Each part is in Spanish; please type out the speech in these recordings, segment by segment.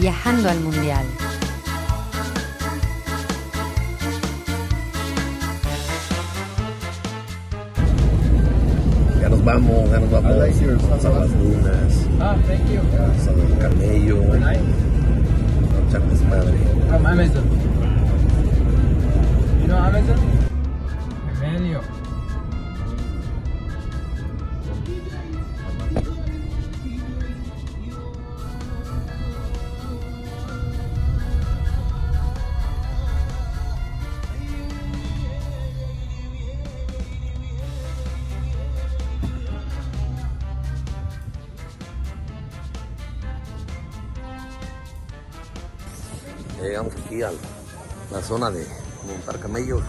Viajando al Mundial. Ya nos vamos, ya nos vamos. Vamos a las dunas. Ah, thank you. Vamos al camello. Vamos a echar desmadre. I'm Amazon. You know Amazon? Llegamos aquí a la zona de montar camellos.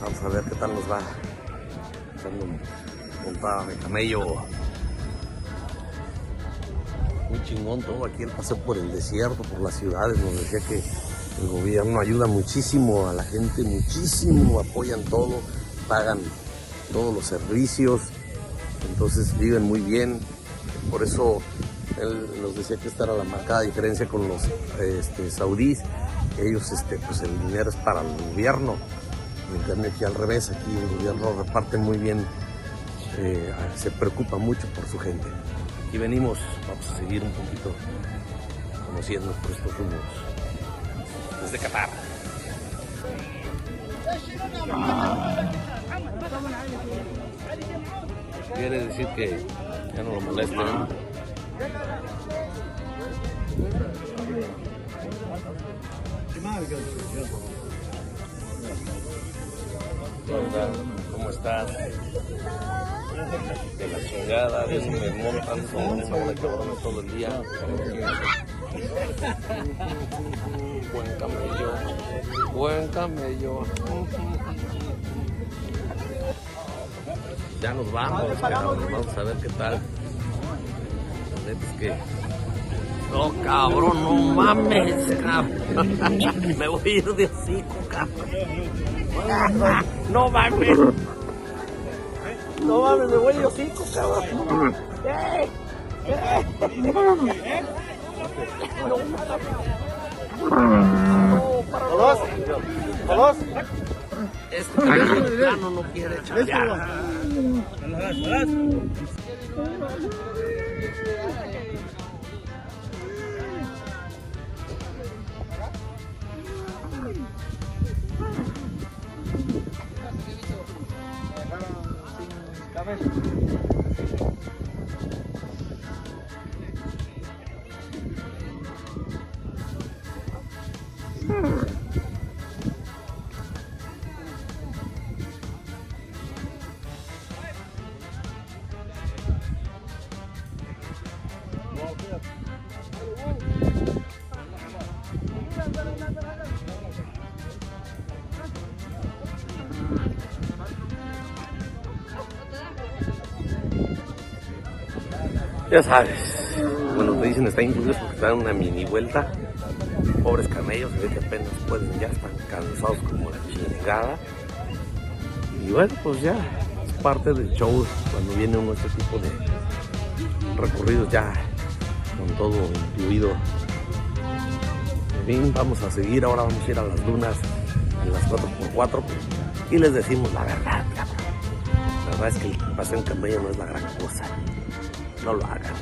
Vamos a ver qué tal nos va. Montada de camello. Muy chingón todo aquí el paseo por el desierto, por las ciudades. Nos decía que el gobierno ayuda muchísimo a la gente, muchísimo, apoyan todo, pagan todos los servicios, entonces viven muy bien. Por eso él nos decía que esta era la marcada diferencia con los este, saudíes. Ellos, este, pues el dinero es para el gobierno. En cambio aquí al revés, aquí el gobierno reparte muy bien, eh, se preocupa mucho por su gente. Aquí venimos, vamos a seguir un poquito conociendo por estos rumos desde Qatar. Quiere decir que ya no lo molestan. ¿Cómo estás? De la chingada, de eso me montan, son de cabrones todo el día. Buen camello, buen camello. Ya nos vamos, cabrón, vamos a ver qué tal. No, cabrón, no mames, cabrón. Me voy a ir de hocico, cabrón. No mames. No mames, me voy de hocico, cabrón. ¡Eh! ¡Eh! ¿Todos? ¿Todos? Este plano no quiere chambear. হবে Ya sabes. Bueno, te dicen está incluido porque está en una mini vuelta. pobres camellos, se ve que apenas pueden, ya están cansados como la chingada. Y bueno, pues ya es parte del show cuando viene uno este tipo de recorridos ya con todo incluido. En vamos a seguir, ahora vamos a ir a las dunas en las 4x4 y les decimos la verdad. La verdad es que el paseo en camello no es la gran cosa. No lo hagan.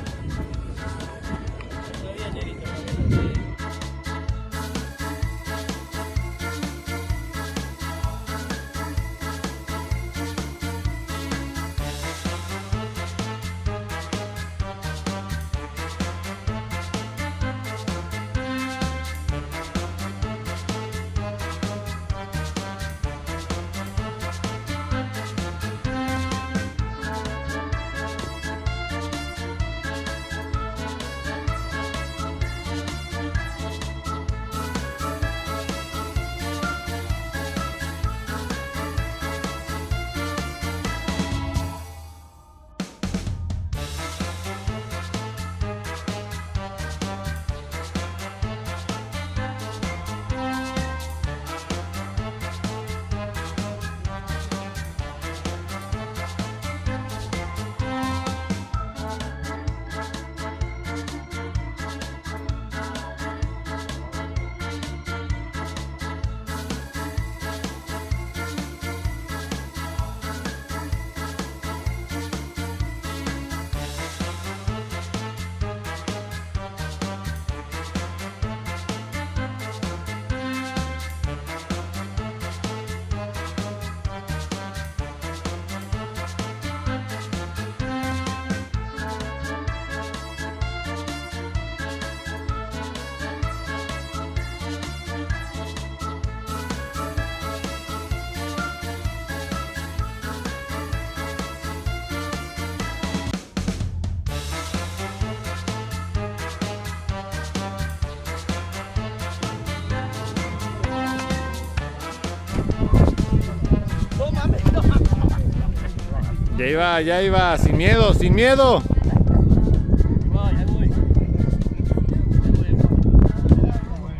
Ya iba, ya iba, sin miedo, sin miedo.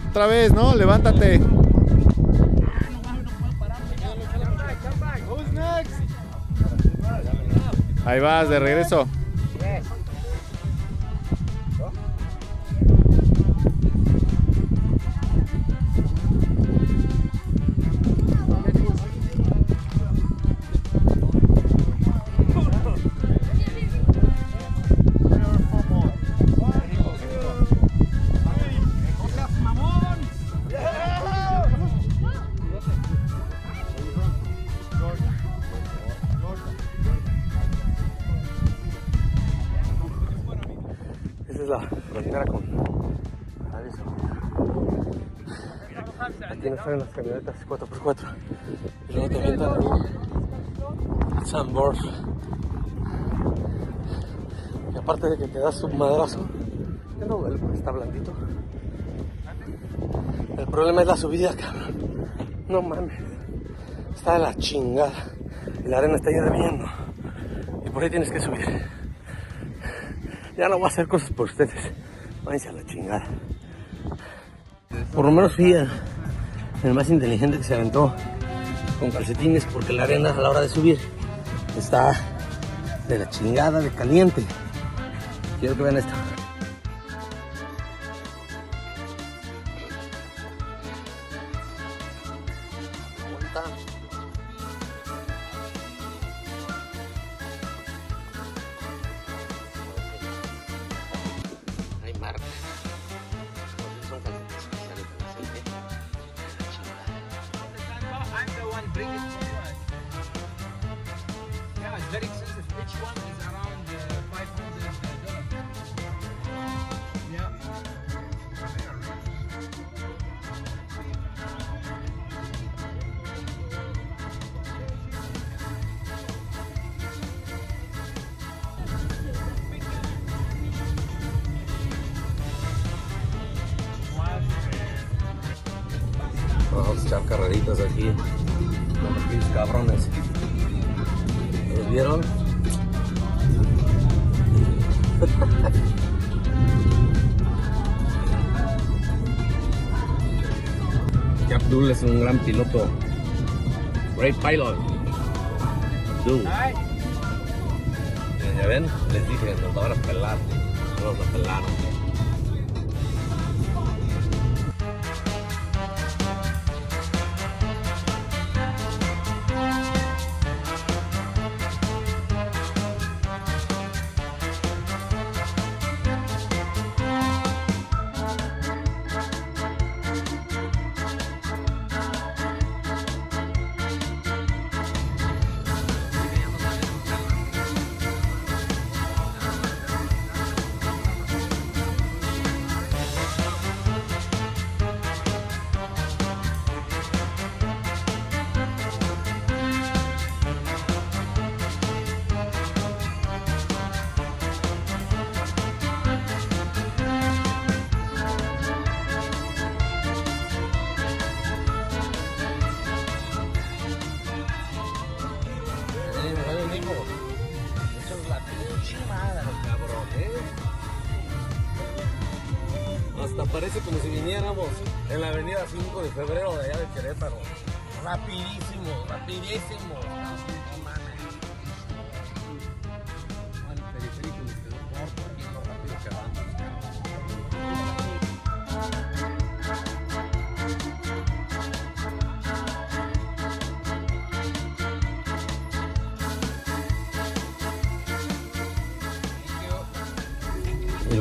Otra vez, ¿no? Levántate. Ahí vas, de regreso. Traen las camionetas 4x4. Y luego ahí. Y aparte de que te das un madrazo, no porque está blandito. El problema es la subida, cabrón. No mames. Está de la chingada. Y la arena está hirviendo. Y por ahí tienes que subir. Ya no voy a hacer cosas por ustedes. Váyanse a la chingada. Por lo menos fui el, más inteligente que se aventó con calcetines porque la arena a la hora de subir está de la chingada, de caliente. Quiero que vean esto. Hay marcas. Uh, yeah, it's very expensive. Which one vieron? que Abdul es un gran piloto. Great pilot. Abdul. Ya, ven, les dije, nos van a pelar. Nos Hasta parece como si viniéramos en la avenida 5 de febrero de allá de Querétaro. Rapidísimo, rapidísimo.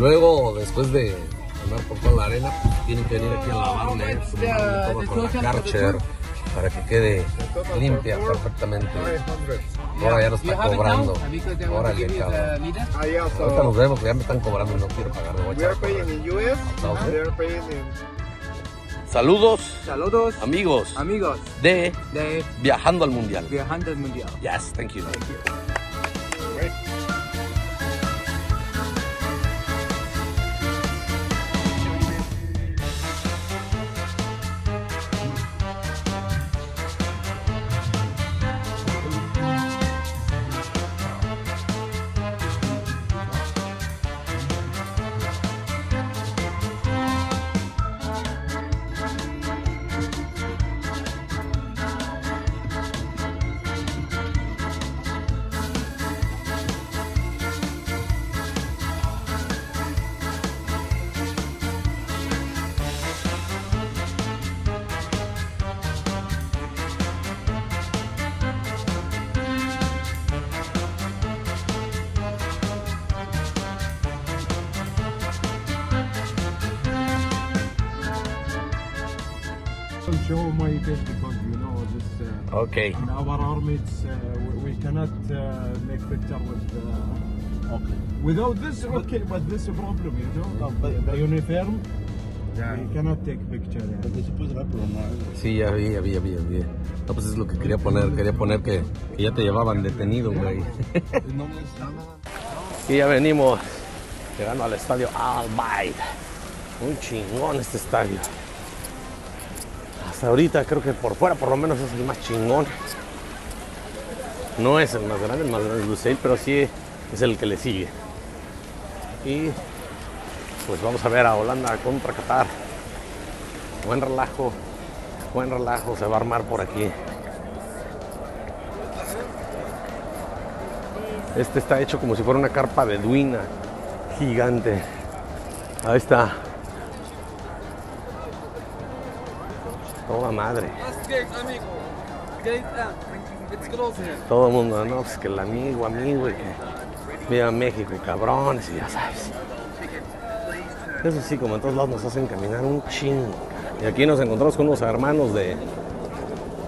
Luego, después de andar por toda la arena, pues, tienen que venir aquí a lavarle ¿eh? con la Karcher para que quede limpia perfectamente. Ahora ya lo está cobrando. Órale, cabrón. Ahorita nos vemos, que ya me están cobrando y no quiero pagar. Voy a. Saludos, Saludos, amigos amigos de de Viajando al Mundial. Viajando al Mundial. Yes, thank you. Okay. In our army, it's, uh, we, cannot uh, make picture with. Uh, okay. Without this, okay, but this is a problem, you know. the, the uniform. We cannot take picture. Sí, ya vi, ya vi, ya vi, ya vi. No, pues es lo que quería poner. Quería poner que, que ya te llevaban detenido, güey. y ya venimos llegando al estadio Al Bayt. Un chingón este estadio. Hasta ahorita creo que por fuera por lo menos es el más chingón. No es el más grande, el más grande es pero sí es el que le sigue. Y pues vamos a ver a Holanda contra Qatar. Buen relajo, buen relajo se va a armar por aquí. Este está hecho como si fuera una carpa beduina gigante. Ahí está. Toda madre. Todo el mundo, no, pues que el amigo, amigo, y que viva México, cabrones, y ya sabes. Eso sí, como en todos lados nos hacen caminar un chingo. Y aquí nos encontramos con unos hermanos de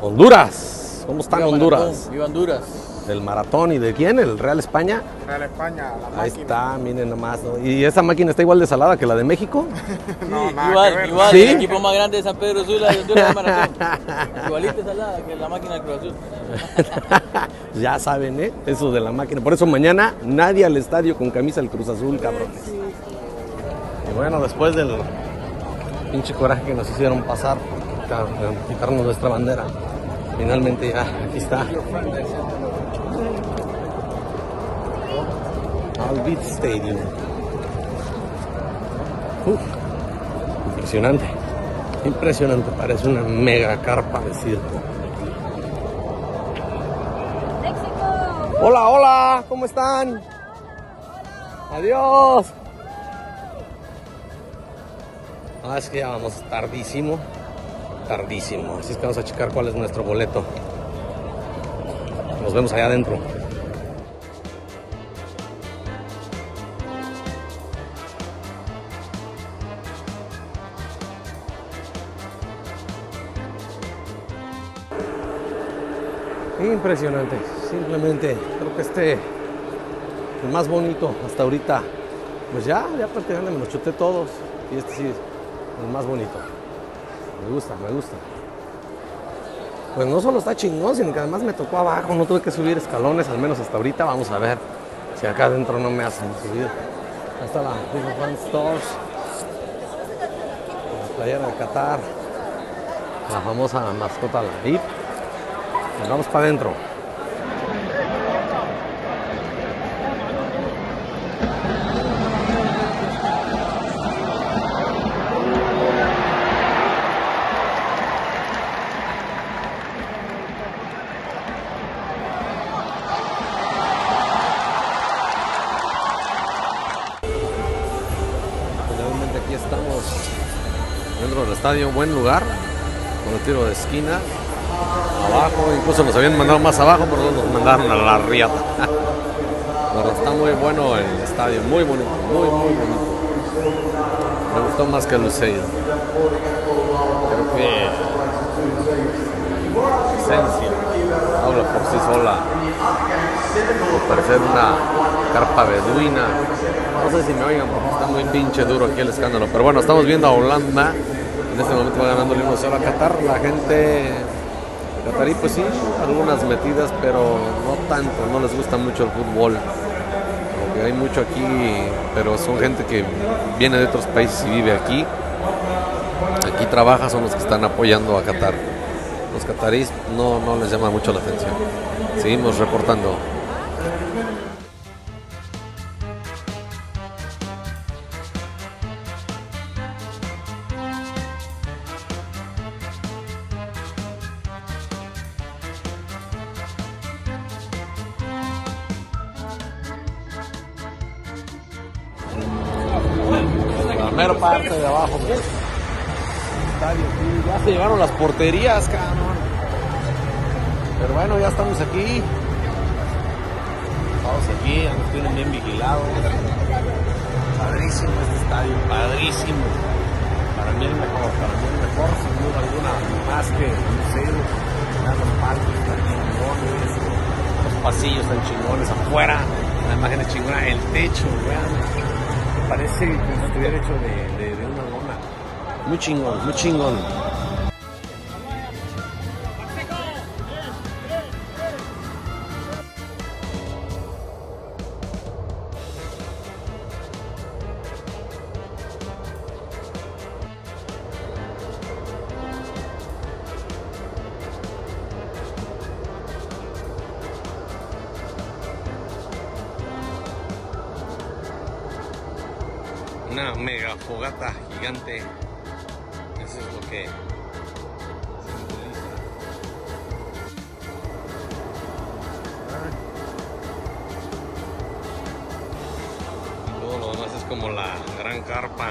Honduras. ¿Cómo están Honduras? Viva Honduras. Del maratón y de quién? ¿El Real España? Real España, la Ahí está, miren nomás. ¿no? ¿Y esa máquina está igual de salada que la de México? No, igual, igual. ¿Sí? El equipo más grande de San Pedro Sula de Honduras de maratón. Igualita salada que la máquina de Cruz Azul. ya saben, ¿eh? Eso de la máquina. Por eso mañana nadie al estadio con camisa del Cruz Azul, cabrones. Y bueno, después del pinche coraje que nos hicieron pasar, quitar- quitarnos nuestra bandera, finalmente ya aquí está. Al Beat Stadium. Uf, impresionante, Impresionante, parece una mega carpa de circo. Hola, hola, ¿cómo están? Adiós. Ah, es que ya vamos tardísimo. Tardísimo. Así es que vamos a checar cuál es nuestro boleto. Nos vemos allá adentro. Impresionante, simplemente creo que este el más bonito hasta ahorita. Pues ya, ya prácticamente me los chuté todos y este sí es el más bonito. Me gusta, me gusta. Pues no solo está chingón, sino que además me tocó abajo, no tuve que subir escalones, al menos hasta ahorita. Vamos a ver si acá adentro no me hacen subir. Está la One Stores, la playera de Qatar, la famosa mascota, la VIP. Vamos para adentro. Finalmente aquí estamos dentro del estadio, buen lugar, con el tiro de esquina. Abajo, incluso nos habían mandado más abajo, pero nos mandaron a la riata. Pero está muy bueno el estadio, muy bonito, muy, muy bonito. Me gustó más que el Luceiro. Creo que esencia habla por sí sola. Por una carpa beduina. No sé si me oigan porque está muy pinche duro aquí el escándalo. Pero bueno, estamos viendo a Holanda. En este momento va ganando el 1 0 a Qatar. La gente Catarí, pues sí, algunas metidas, pero no tanto, no les gusta mucho el fútbol. Como que hay mucho aquí, pero son gente que viene de otros países y vive aquí. Aquí trabaja, son los que están apoyando a Qatar. Los catarís no, no les llama mucho la atención. Seguimos reportando. Mera parte de abajo. Ya se llevaron las porterías, cabrón. Pero bueno, ya estamos aquí. Estamos aquí, ya nos tienen bien vigilados. Padrísimo este estadio, padrísimo. Para mí el mejor, para mí el mejor, sin duda alguna, más que museo. Los están chingones, los pasillos están chingones, afuera, la imagen es chingona, el techo, vean parece que estuviera hecho de, de, de una lona. Muy chingón, muy chingón. Una mega fogata gigante. Eso es lo que simboliza. Y todo lo demás es como la gran carpa.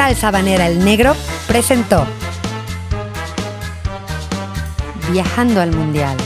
Salsa Habanera El Negro presentó Viajando al Mundial.